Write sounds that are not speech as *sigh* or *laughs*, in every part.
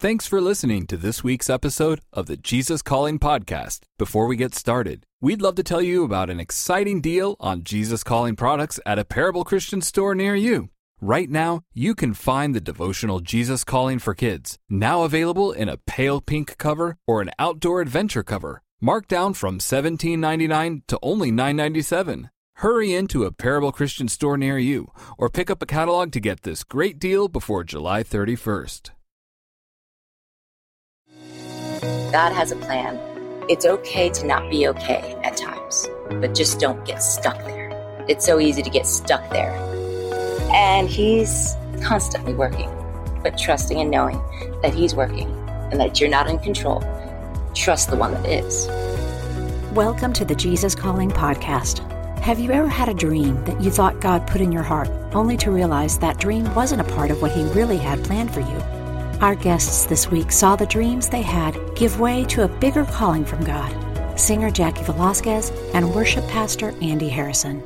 Thanks for listening to this week's episode of the Jesus Calling Podcast. Before we get started, we'd love to tell you about an exciting deal on Jesus Calling products at a Parable Christian store near you. Right now, you can find the devotional Jesus Calling for Kids, now available in a pale pink cover or an outdoor adventure cover, marked down from $17.99 to only $9.97. Hurry into a Parable Christian store near you or pick up a catalog to get this great deal before July 31st. God has a plan. It's okay to not be okay at times, but just don't get stuck there. It's so easy to get stuck there. And He's constantly working, but trusting and knowing that He's working and that you're not in control. Trust the one that is. Welcome to the Jesus Calling Podcast. Have you ever had a dream that you thought God put in your heart, only to realize that dream wasn't a part of what He really had planned for you? Our guests this week saw the dreams they had give way to a bigger calling from God singer Jaci Velasquez and worship pastor Andy Harrison.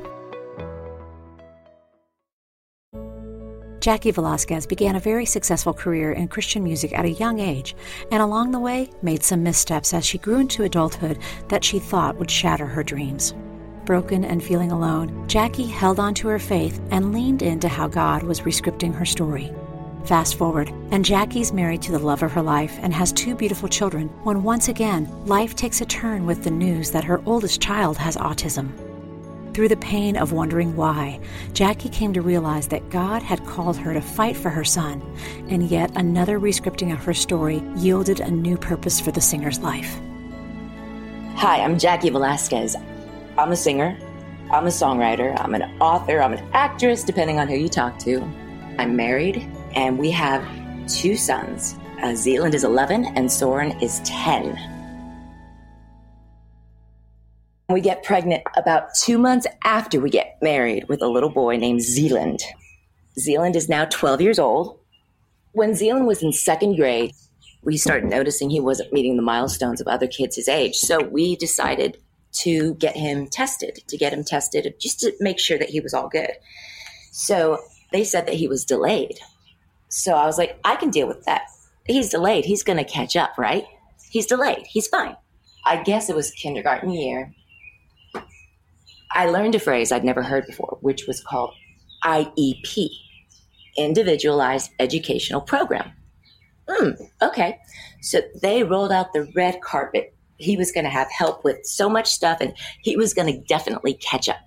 Jaci Velasquez began a very successful career in Christian music at a young age, and along the way made some missteps as she grew into adulthood that she thought would shatter her dreams. Broken and feeling alone, Jaci held on to her faith and leaned into how God was rescripting her story. Fast forward, and Jaci's married to the love of her life and has two beautiful children when once again life takes a turn with the news that her oldest child has autism. Through the pain of wondering why, Jaci came to realize that God had called her to fight for her son, and yet another rescripting of her story yielded a new purpose for the singer's life. Hi, I'm Jaci Velasquez. I'm a singer, I'm a songwriter, I'm an author, I'm an actress, depending on who you talk to. I'm married and we have two sons. Uh, Zealand is 11 and Soren is 10. We get pregnant about two months after we get married with a little boy named Zealand. Zealand is now 12 years old. When Zealand was in second grade, we started noticing he wasn't meeting the milestones of other kids his age. So we decided to get him tested, to get him tested just to make sure that he was all good. So they said that he was delayed. So I was like, I can deal with that. He's delayed. He's going to catch up, right? He's delayed. He's fine. I guess it was kindergarten year. I learned a phrase I'd never heard before, which was called IEP, Individualized Educational Program. Hmm, okay. So they rolled out the red carpet. He was going to have help with so much stuff and he was going to definitely catch up.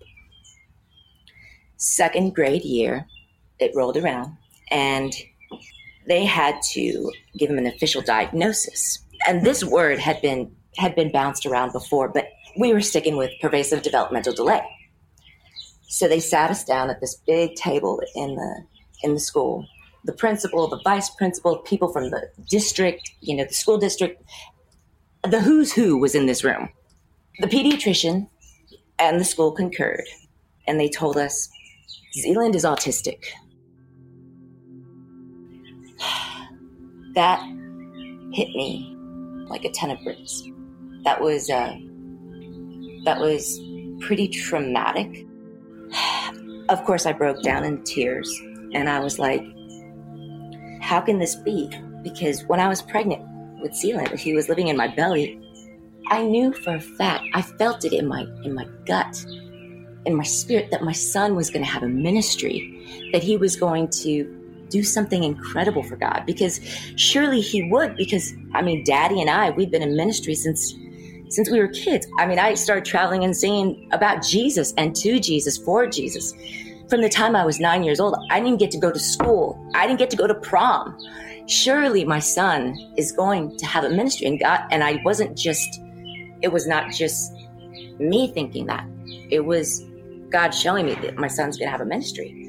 Second grade year, it rolled around and they had to give him an official diagnosis. And this word had been had been bounced around before, but we were sticking with pervasive developmental delay. So they sat us down at this big table in the in the school. The principal, the vice principal, people from the district, you know, the school district, the who's who was in this room. The pediatrician and the school concurred, and they told us Zealand is autistic. That hit me like a ton of bricks. That was uh, that was pretty traumatic. of course, I broke down in tears, and I was like, "How can this be?" Because when I was pregnant with Zealand, he was living in my belly. I knew for a fact, I felt it in my in my gut, in my spirit, that my son was going to have a ministry, that he was going to do something incredible for God because surely he would because I mean daddy and I we've been in ministry since since we were kids. I mean I started traveling and singing about Jesus and to Jesus for Jesus. From the time I was 9 years old, I didn't get to go to school. I didn't get to go to prom. Surely my son is going to have a ministry and God and I wasn't just it was not just me thinking that. It was God showing me that my son's going to have a ministry.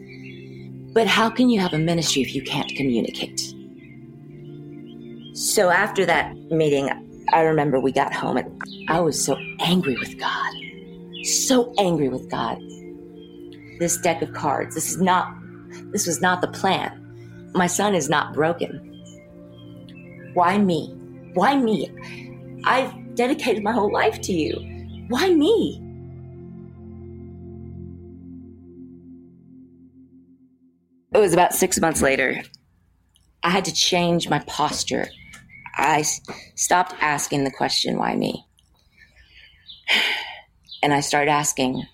But how can you have a ministry if you can't communicate? So after that meeting, I remember we got home and I was so angry with God. So angry with God. This deck of cards, this is not this was not the plan. My son is not broken. Why me? Why me? I've dedicated my whole life to you. Why me? It was about six months later. I had to change my posture I stopped asking the question, why me? *sighs* And I started asking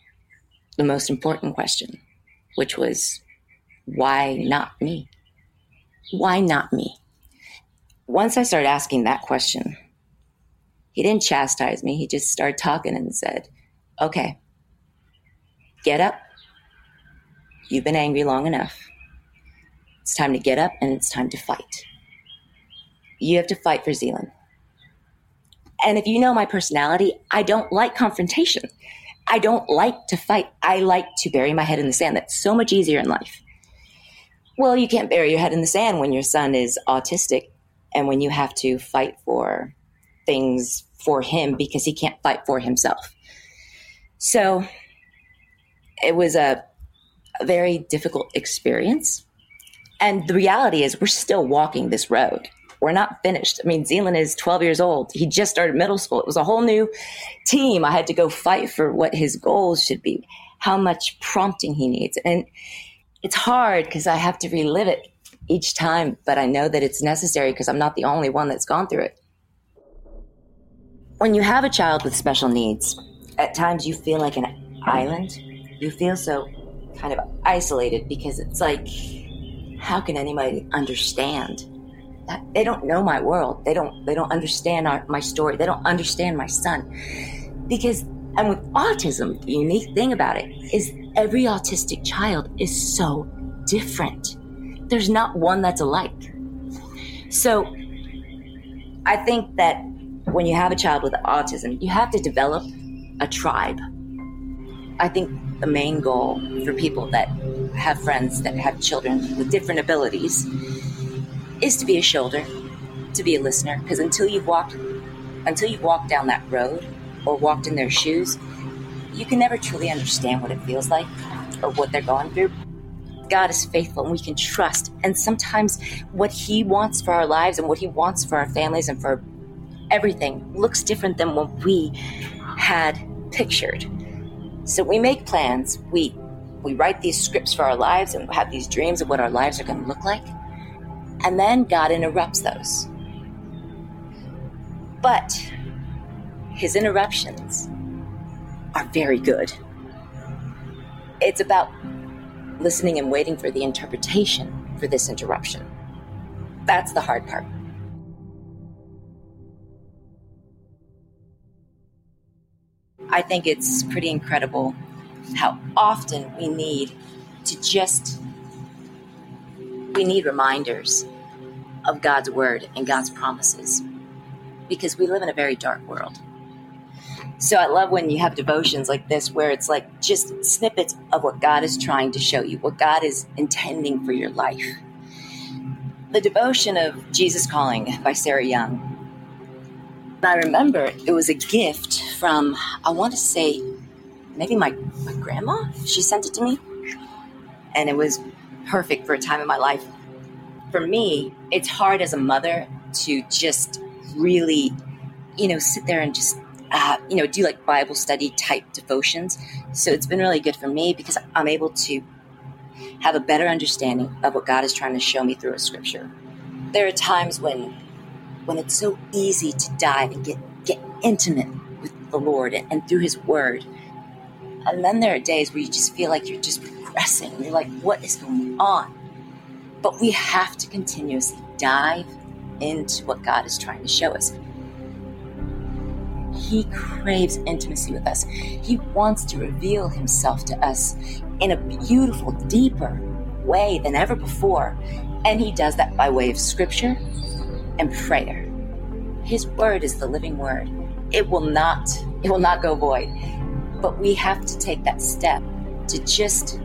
the most important question, which was, why not me? Why not me? Once I started asking that question, he didn't chastise me. He just started talking and said, okay, get up. You've been angry long enough. It's time to get up and it's time to fight. You have to fight for Zealand. And if you know my personality, I don't like confrontation. I don't like to fight. I like to bury my head in the sand. That's so much easier in life. Well, you can't bury your head in the sand when your son is autistic and when you have to fight for things for him because he can't fight for himself. So it was a, a very difficult experience. And the reality is, we're still walking this road. We're not finished. I mean, Zealand is 12 years old. He just started middle school. It was a whole new team. I had to go fight for what his goals should be, how much prompting he needs. And it's hard because I have to relive it each time, but I know that it's necessary because I'm not the only one that's gone through it. When you have a child with special needs, at times you feel like an island. You feel so kind of isolated because it's like, how can anybody understand? they don't know my world. They don't they don't understand our, my story. They don't understand my son. Because and with autism, the unique thing about it is every autistic child is so different. There's not one that's alike. So I think that when you have a child with autism, you have to develop a tribe. I think the main goal for people that have friends that have children with different abilities is to be a shoulder, to be a listener. Because until you've walked, until you've walked down that road or walked in their shoes, you can never truly understand what it feels like or what they're going through. God is faithful and we can trust. And sometimes what He wants for our lives and what He wants for our families and for everything looks different than what we had pictured. So we make plans, we we write these scripts for our lives and have these dreams of what our lives are going to look like. And then God interrupts those. But his interruptions are very good. It's about listening and waiting for the interpretation for this interruption. That's the hard part. I think it's pretty incredible how often we need to just we need reminders of God's word and God's promises because we live in a very dark world. So I love when you have devotions like this where it's like just snippets of what God is trying to show you, what God is intending for your life. The devotion of Jesus Calling by Sarah Young. I remember it was a gift from, I want to say, maybe my, my grandma. She sent it to me. And it was perfect for a time in my life for me, it's hard as a mother to just really, you know, sit there and just, uh, you know, do like Bible study type devotions. So it's been really good for me because I'm able to have a better understanding of what God is trying to show me through a scripture. There are times when, when it's so easy to dive and get get intimate with the Lord and, and through His Word, and then there are days where you just feel like you're just progressing. You're like, what is going on? But we have to continuously dive into what God is trying to show us. He craves intimacy with us. He wants to reveal himself to us in a beautiful, deeper way than ever before. And he does that by way of scripture and prayer. His word is the living word. It will not, it will not go void. But we have to take that step to just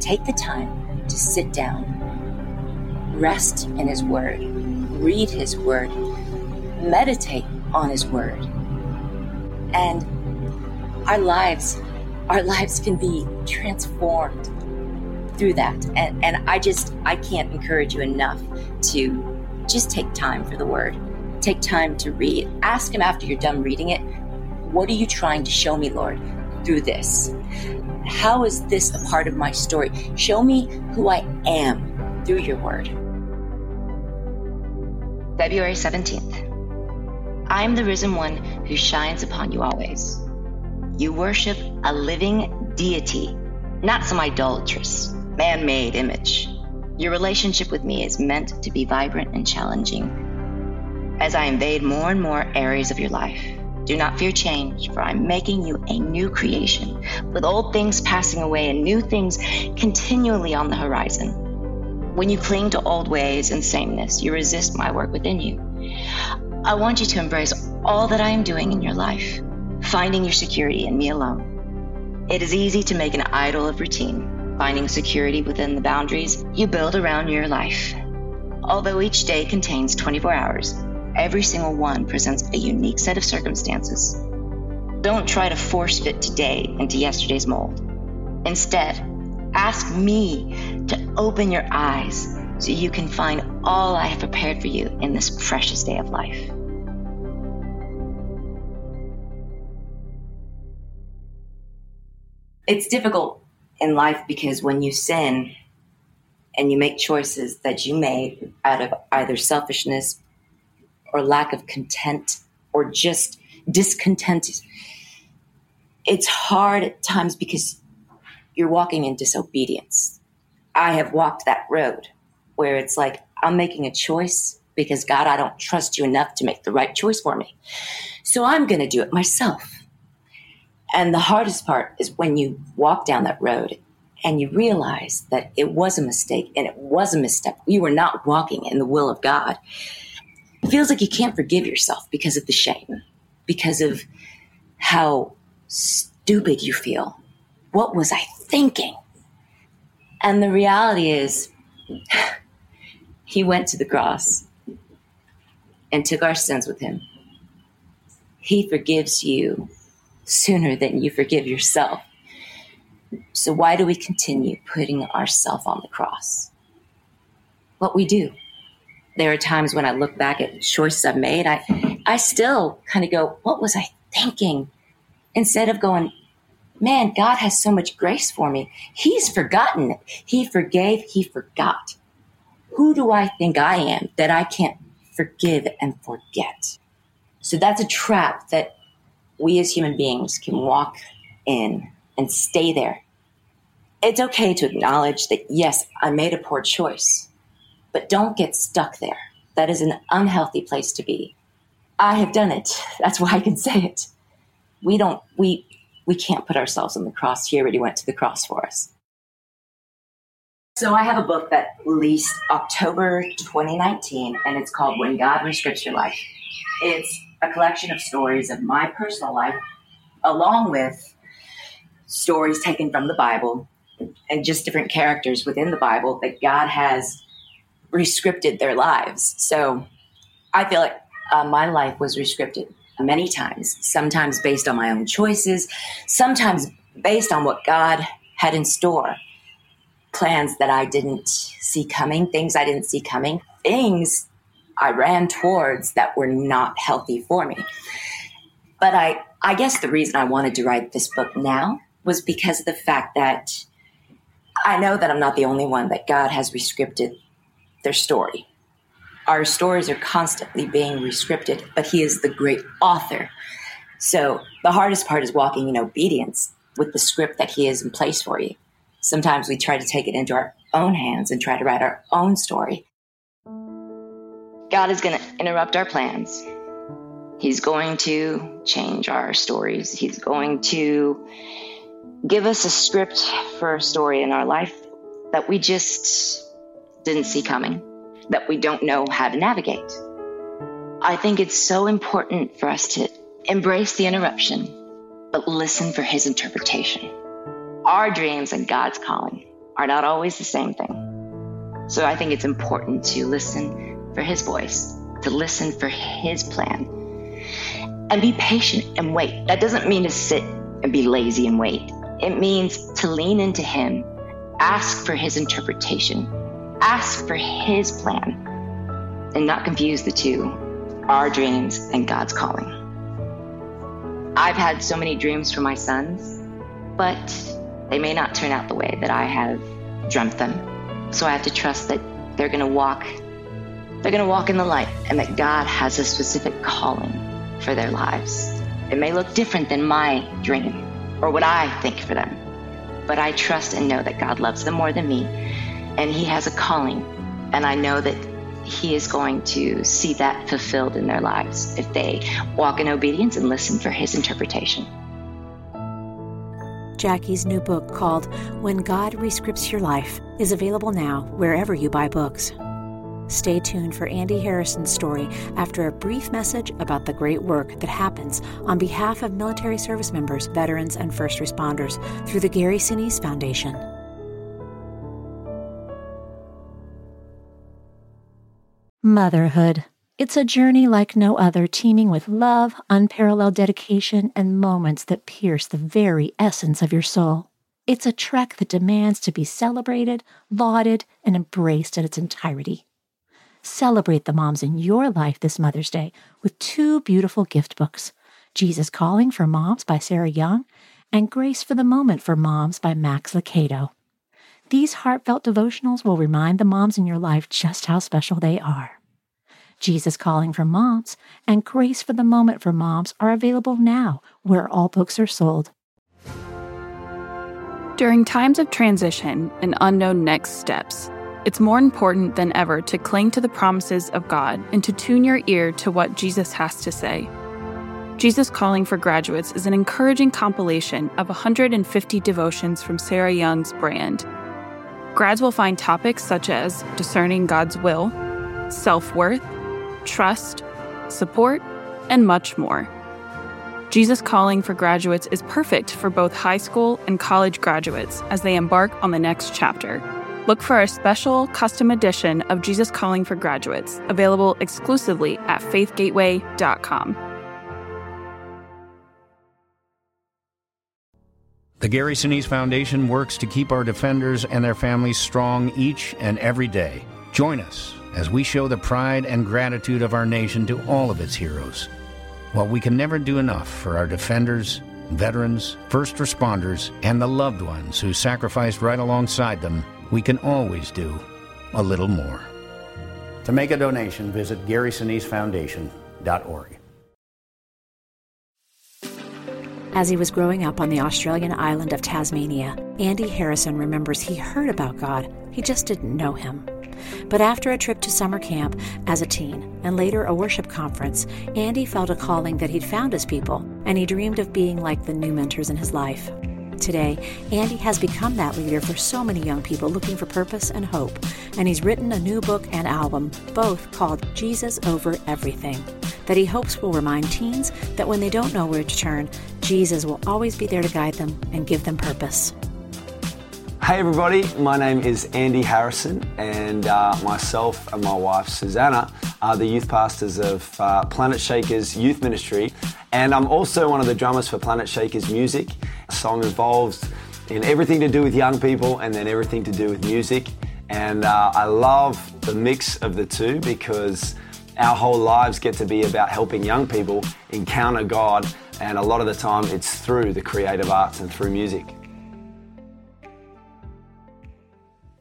take the time to sit down rest in His Word, read His Word, meditate on His Word. And our lives, our lives can be transformed through that. And, and I just, I can't encourage you enough to just take time for the Word. Take time to read. Ask Him after you're done reading it, what are you trying to show me, Lord, through this? How is this a part of my story? Show me who I am through your word. February 17th. I am the risen one who shines upon you always. You worship a living deity, not some idolatrous, man made image. Your relationship with me is meant to be vibrant and challenging. As I invade more and more areas of your life, do not fear change, for I'm making you a new creation, with old things passing away and new things continually on the horizon. When you cling to old ways and sameness, you resist my work within you. I want you to embrace all that I am doing in your life, finding your security in me alone. It is easy to make an idol of routine, finding security within the boundaries you build around your life. Although each day contains 24 hours, every single one presents a unique set of circumstances. Don't try to force fit today into yesterday's mold. Instead, ask me to open your eyes so you can find all I have prepared for you in this precious day of life. It's difficult in life because when you sin and you make choices that you made out of either selfishness or lack of content or just discontent, it's hard at times because you're walking in disobedience. I have walked that road where it's like, I'm making a choice because God, I don't trust you enough to make the right choice for me. So I'm going to do it myself. And the hardest part is when you walk down that road and you realize that it was a mistake and it was a misstep. You were not walking in the will of God. It feels like you can't forgive yourself because of the shame, because of how stupid you feel. What was I thinking? And the reality is, *sighs* he went to the cross and took our sins with him. He forgives you sooner than you forgive yourself. So, why do we continue putting ourselves on the cross? What we do. There are times when I look back at choices I've made, I, I still kind of go, What was I thinking? Instead of going, Man, God has so much grace for me. He's forgotten it. He forgave, He forgot who do I think I am that I can't forgive and forget? So that's a trap that we as human beings can walk in and stay there. It's okay to acknowledge that, yes, I made a poor choice, but don't get stuck there. That is an unhealthy place to be. I have done it. *laughs* That's why I can say it. We don't, we, we can't put ourselves on the cross. He already went to the cross for us. So I have a book that released October 2019, and it's called When God Rescripts Your Life. It's a collection of stories of my personal life, along with stories taken from the Bible and just different characters within the Bible that God has rescripted their lives. So I feel like uh, my life was rescripted many times, sometimes based on my own choices, sometimes based on what God had in store plans that I didn't see coming, things I didn't see coming, things I ran towards that were not healthy for me. But I, I guess the reason I wanted to write this book now was because of the fact that I know that I'm not the only one that God has rescripted their story. Our stories are constantly being rescripted, but He is the great author. So the hardest part is walking in obedience with the script that He has in place for you sometimes we try to take it into our own hands and try to write our own story. God is going to interrupt our plans. He's going to change our stories. He's going to give us a script for a story in our life that we just didn't see coming, that we don't know how to navigate. I think it's so important for us to embrace the interruption, but listen for his interpretation our dreams and God's calling are not always the same thing. So I think it's important to listen for His voice, to listen for His plan, and be patient and wait. That doesn't mean to sit and be lazy and wait, it means to lean into Him, ask for His interpretation, ask for His plan, and not confuse the two our dreams and God's calling. I've had so many dreams for my sons, but they may not turn out the way that I have dreamt them. So I have to trust that they're going to walk they're going to walk in the light and that God has a specific calling for their lives. It may look different than my dream or what I think for them, but I trust and know that God loves them more than me and He has a calling. And I know that He is going to see that fulfilled in their lives if they walk in obedience and listen for His interpretation. Jaci's new book called When God Rescripts Your Life is available now wherever you buy books. Stay tuned for Andy Harrison's story after a brief message about the great work that happens on behalf of military service members, veterans, and first responders through the Gary Sinise Foundation. Motherhood. It's a journey like no other, teeming with love, unparalleled dedication, and moments that pierce the very essence of your soul. It's a trek that demands to be celebrated, lauded, and embraced in its entirety. Celebrate the moms in your life this Mother's Day with two beautiful gift books Jesus Calling for Moms by Sarah Young and Grace for the Moment for Moms by Max Lucado. These heartfelt devotionals will remind the moms in your life just how special they are. Jesus Calling for Moms and Grace for the Moment for Moms are available now where all books are sold. During times of transition and unknown next steps, it's more important than ever to cling to the promises of God and to tune your ear to what Jesus has to say. Jesus Calling for Graduates is an encouraging compilation of 150 devotions from Sarah Young's brand. Grads will find topics such as discerning God's will, self worth, trust, support, and much more. Jesus Calling for Graduates is perfect for both high school and college graduates as they embark on the next chapter. Look for a special custom edition of Jesus Calling for Graduates, available exclusively at faithgateway.com. The Gary Sinise Foundation works to keep our defenders and their families strong each and every day. Join us as we show the pride and gratitude of our nation to all of its heroes. While we can never do enough for our defenders, veterans, first responders, and the loved ones who sacrificed right alongside them, we can always do a little more. To make a donation, visit GarySiniseFoundation.org. As he was growing up on the Australian island of Tasmania, Andy Harrison remembers he heard about God, he just didn't know him. But after a trip to summer camp as a teen and later a worship conference, Andy felt a calling that he'd found his people, and he dreamed of being like the new mentors in his life. Today, Andy has become that leader for so many young people looking for purpose and hope, and he's written a new book and album, both called Jesus Over Everything, that he hopes will remind teens that when they don't know where to turn, Jesus will always be there to guide them and give them purpose. Hey everybody, my name is Andy Harrison, and uh, myself and my wife Susanna are the youth pastors of uh, Planet Shakers Youth Ministry, and I'm also one of the drummers for Planet Shakers Music. So I'm involved in everything to do with young people and then everything to do with music. And uh, I love the mix of the two because our whole lives get to be about helping young people encounter God, and a lot of the time it's through the creative arts and through music.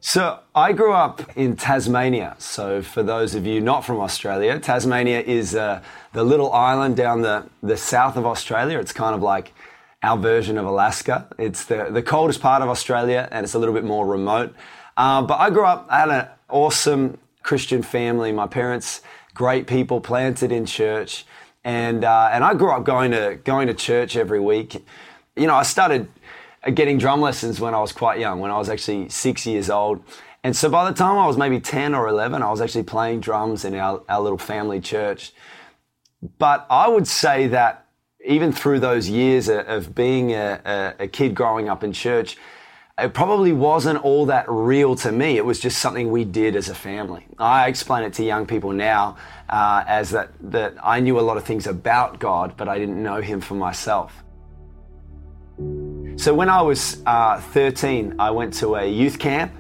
So, I grew up in Tasmania. So, for those of you not from Australia, Tasmania is uh, the little island down the, the south of Australia. It's kind of like our version of Alaska. It's the, the coldest part of Australia and it's a little bit more remote. Uh, but I grew up, I had an awesome Christian family. My parents, great people, planted in church. And, uh, and I grew up going to, going to church every week. You know, I started getting drum lessons when I was quite young, when I was actually six years old. And so by the time I was maybe 10 or 11, I was actually playing drums in our, our little family church. But I would say that even through those years of being a, a, kid growing up in church, it probably wasn't all that real to me. It was just something we did as a family. I explain it to young people now uh, as that, that I knew a lot of things about God, but I didn't know Him for myself. So when I was uh, 13, I went to a youth camp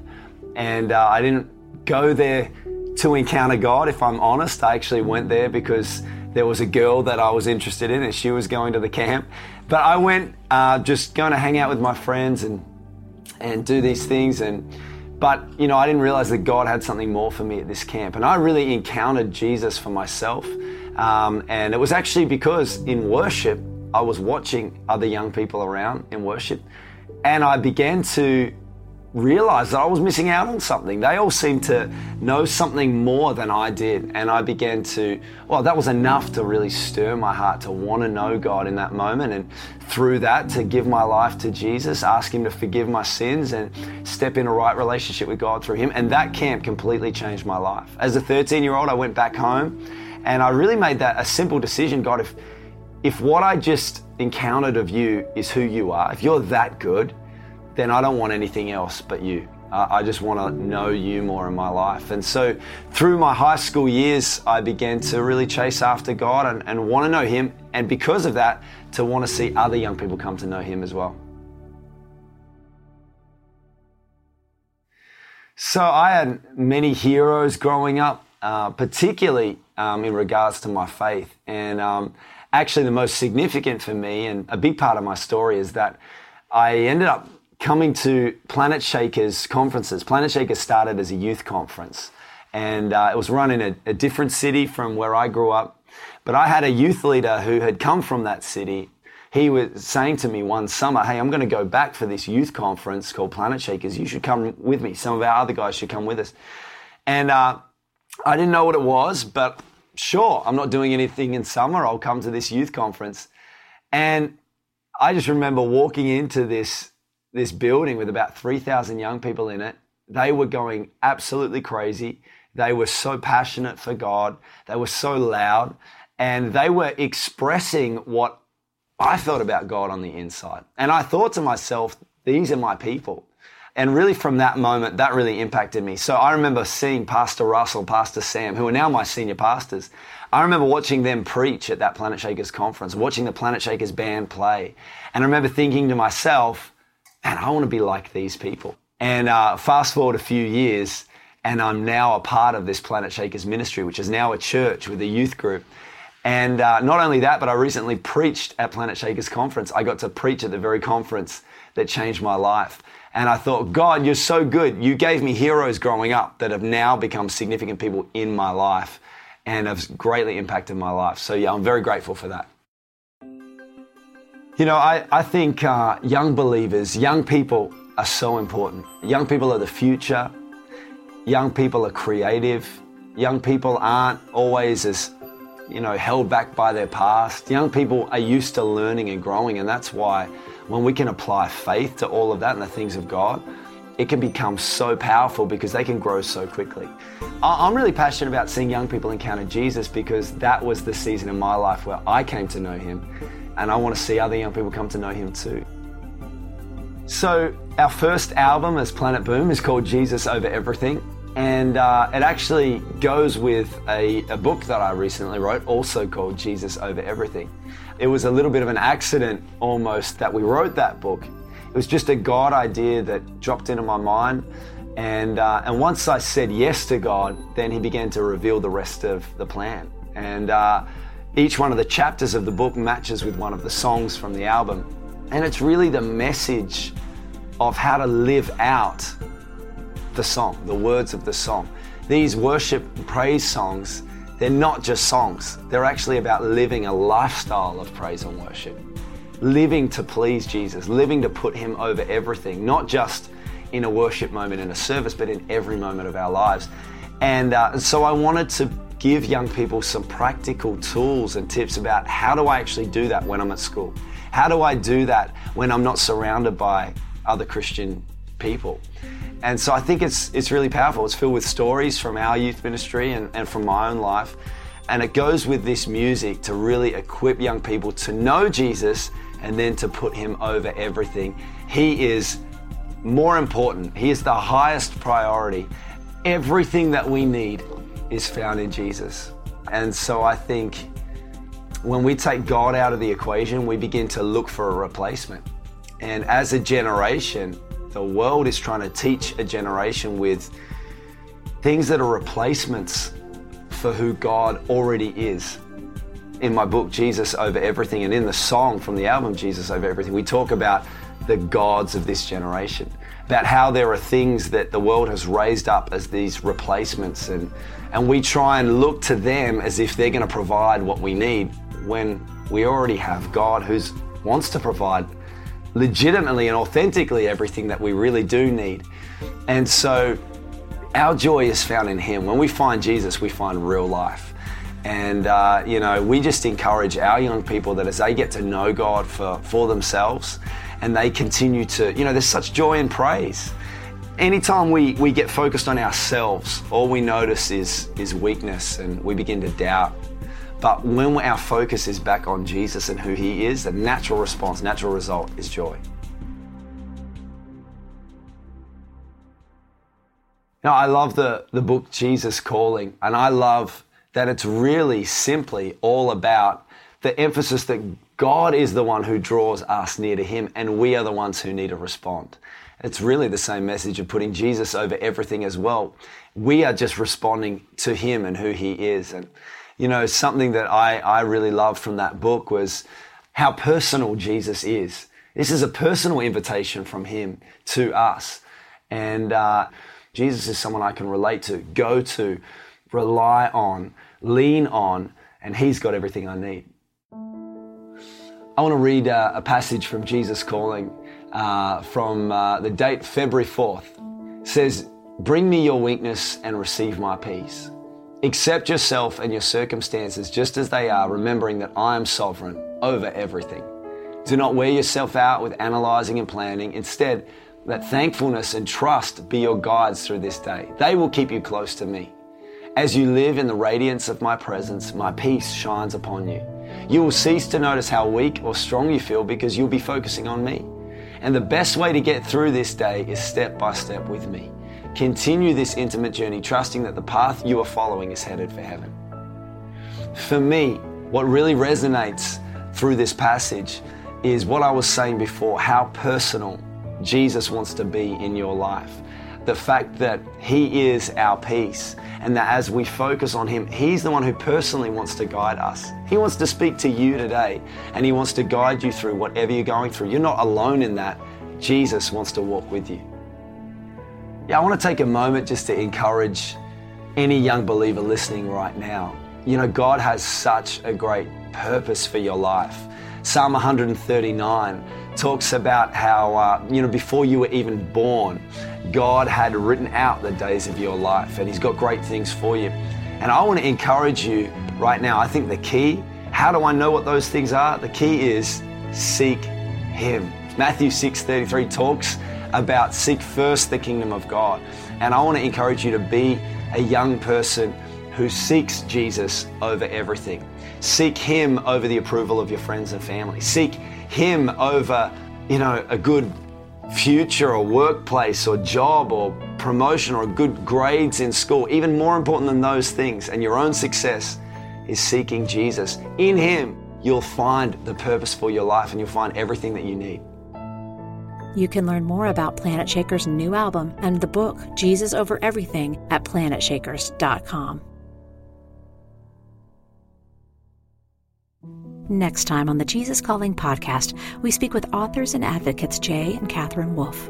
and uh, I didn't go there to encounter God, if I'm honest. I actually went there because there was a girl that I was interested in and she was going to the camp. But I went uh, just going to hang out with my friends and, and do these things. And But, you know, I didn't realize that God had something more for me at this camp. And I really encountered Jesus for myself. Um, and it was actually because in worship, I was watching other young people around in worship. And I began to realized that I was missing out on something. They all seemed to know something more than I did. And I began to, well, that was enough to really stir my heart to want to know God in that moment. And through that, to give my life to Jesus, ask Him to forgive my sins and step in a right relationship with God through Him. And that camp completely changed my life. As a 13 year old, I went back home and I really made that a simple decision God, if, if what I just encountered of you is who you are, if you're that good, then I don't want anything else but you. I just want to know you more in my life. And so through my high school years, I began to really chase after God and, and want to know Him. And because of that, to want to see other young people come to know Him as well. So I had many heroes growing up, uh, particularly um, in regards to my faith. And um, actually, the most significant for me, and a big part of my story, is that I ended up coming to Planet Shakers conferences. Planet Shakers started as a youth conference, and uh, it was run in a, a different city from where I grew up. But I had a youth leader who had come from that city. He was saying to me one summer, Hey, I'm going to go back for this youth conference called Planet Shakers. You should come with me. Some of our other guys should come with us. And uh, I didn't know what it was, but sure, I'm not doing anything in summer. I'll come to this youth conference. And I just remember walking into this this building with about 3,000 young people in it. They were going absolutely crazy. They were so passionate for God. They were so loud. And they were expressing what I felt about God on the inside. And I thought to myself, these are my people. And really, from that moment, that really impacted me. So I remember seeing Pastor Russell, Pastor Sam, who are now my senior pastors. I remember watching them preach at that Planet Shakers conference, watching the Planet Shakers band play. And I remember thinking to myself, and I want to be like these people. And uh, fast forward a few years, and I'm now a part of this Planet Shakers ministry, which is now a church with a youth group. And uh, not only that, but I recently preached at Planet Shakers conference. I got to preach at the very conference that changed my life. And I thought, God, you're so good. You gave me heroes growing up that have now become significant people in my life and have greatly impacted my life. So, yeah, I'm very grateful for that. You know, I, I think uh, young believers, young people are so important. Young people are the future. Young people are creative. Young people aren't always as, you know, held back by their past. Young people are used to learning and growing, and that's why when we can apply faith to all of that and the things of God, it can become so powerful because they can grow so quickly. I'm really passionate about seeing young people encounter Jesus because that was the season in my life where I came to know Him and I want to see other young people come to know him too. So, our first album as Planet Boom is called Jesus Over Everything, and uh, it actually goes with a, a book that I recently wrote, also called Jesus Over Everything. It was a little bit of an accident almost that we wrote that book. It was just a God idea that dropped into my mind. And, uh, and once I said yes to God, then He began to reveal the rest of the plan. And uh, each one of the chapters of the book matches with one of the songs from the album. And it's really the message of how to live out the song, the words of the song. These worship praise songs, they're not just songs, they're actually about living a lifestyle of praise and worship. Living to please Jesus, living to put Him over everything, not just in a worship moment in a service, but in every moment of our lives. And uh, so I wanted to give young people some practical tools and tips about how do I actually do that when I'm at school? How do I do that when I'm not surrounded by other Christian people? And so I think it's, it's really powerful. It's filled with stories from our youth ministry and, and from my own life. And it goes with this music to really equip young people to know Jesus and then to put him over everything. He is more important, he is the highest priority. Everything that we need is found in Jesus. And so I think when we take God out of the equation, we begin to look for a replacement. And as a generation, the world is trying to teach a generation with things that are replacements for who God already is. In my book, Jesus Over Everything, and in the song from the album, Jesus Over Everything, we talk about the gods of this generation, about how there are things that the world has raised up as these replacements, and, and we try and look to them as if they're going to provide what we need when we already have God who wants to provide legitimately and authentically everything that we really do need. And so our joy is found in Him. When we find Jesus, we find real life. And, uh, you know, we just encourage our young people that as they get to know God for, for themselves and they continue to, you know, there's such joy and praise. Anytime we, we get focused on ourselves, all we notice is, is weakness and we begin to doubt. But when our focus is back on Jesus and who He is, the natural response, natural result is joy. Now, I love the, the book Jesus Calling, and I love that it's really simply all about the emphasis that God is the one who draws us near to Him, and we are the ones who need to respond. It's really the same message of putting Jesus over everything as well. We are just responding to Him and who He is. And, you know, something that I, I really loved from that book was how personal Jesus is. This is a personal invitation from Him to us. And, uh, Jesus is someone I can relate to, go to, rely on, lean on, and He's got everything I need. I want to read uh, a passage from Jesus Calling uh, from uh, the date February 4th. Says, Bring me your weakness and receive my peace. Accept yourself and your circumstances just as they are, remembering that I am sovereign over everything. Do not wear yourself out with analyzing and planning. Instead, let thankfulness and trust be your guides through this day. They will keep you close to me. As you live in the radiance of my presence, my peace shines upon you. You will cease to notice how weak or strong you feel because you'll be focusing on me. And the best way to get through this day is step by step with me. Continue this intimate journey, trusting that the path you are following is headed for heaven. For me, what really resonates through this passage is what I was saying before how personal Jesus wants to be in your life. The fact that He is our peace, and that as we focus on Him, He's the one who personally wants to guide us. He wants to speak to you today, and He wants to guide you through whatever you're going through. You're not alone in that. Jesus wants to walk with you. Yeah, I want to take a moment just to encourage any young believer listening right now. You know, God has such a great purpose for your life. Psalm 139 talks about how, uh, you know, before you were even born, God had written out the days of your life and He's got great things for you. And I want to encourage you right now. I think the key, how do I know what those things are? The key is seek Him. Matthew 6:33 talks about seek first the kingdom of God. And I want to encourage you to be a young person who seeks Jesus over everything. Seek Him over the approval of your friends and family. Seek Him over, you know, a good future or workplace or job or promotion or good grades in school. Even more important than those things and your own success is seeking Jesus. In Him, you'll find the purpose for your life and you'll find everything that you need. You can learn more about Planetshaker's new album and the book, Jesus Over Everything, at planetshakers.com. Next time on the Jesus Calling podcast, we speak with authors and advocates Jay and Katherine Wolf.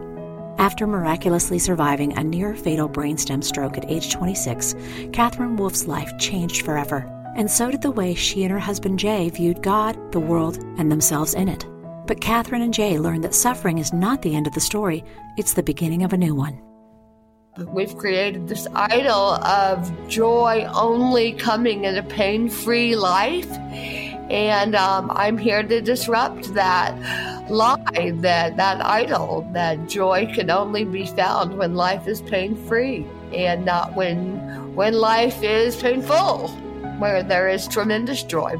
After miraculously surviving a near fatal brainstem stroke at age 26, Katherine Wolf's life changed forever, and so did the way she and her husband Jay viewed God, the world, and themselves in it. But Katherine and Jay learned that suffering is not the end of the story, it's the beginning of a new one. We've created this idol of joy only coming in a pain free life. And um, I'm here to disrupt that lie, that, that idol, that joy can only be found when life is pain free and not when, when life is painful, where there is tremendous joy.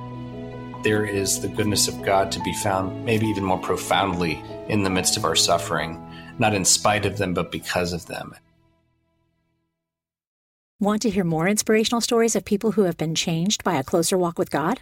There is the goodness of God to be found, maybe even more profoundly in the midst of our suffering, not in spite of them, but because of them. Want to hear more inspirational stories of people who have been changed by a closer walk with God?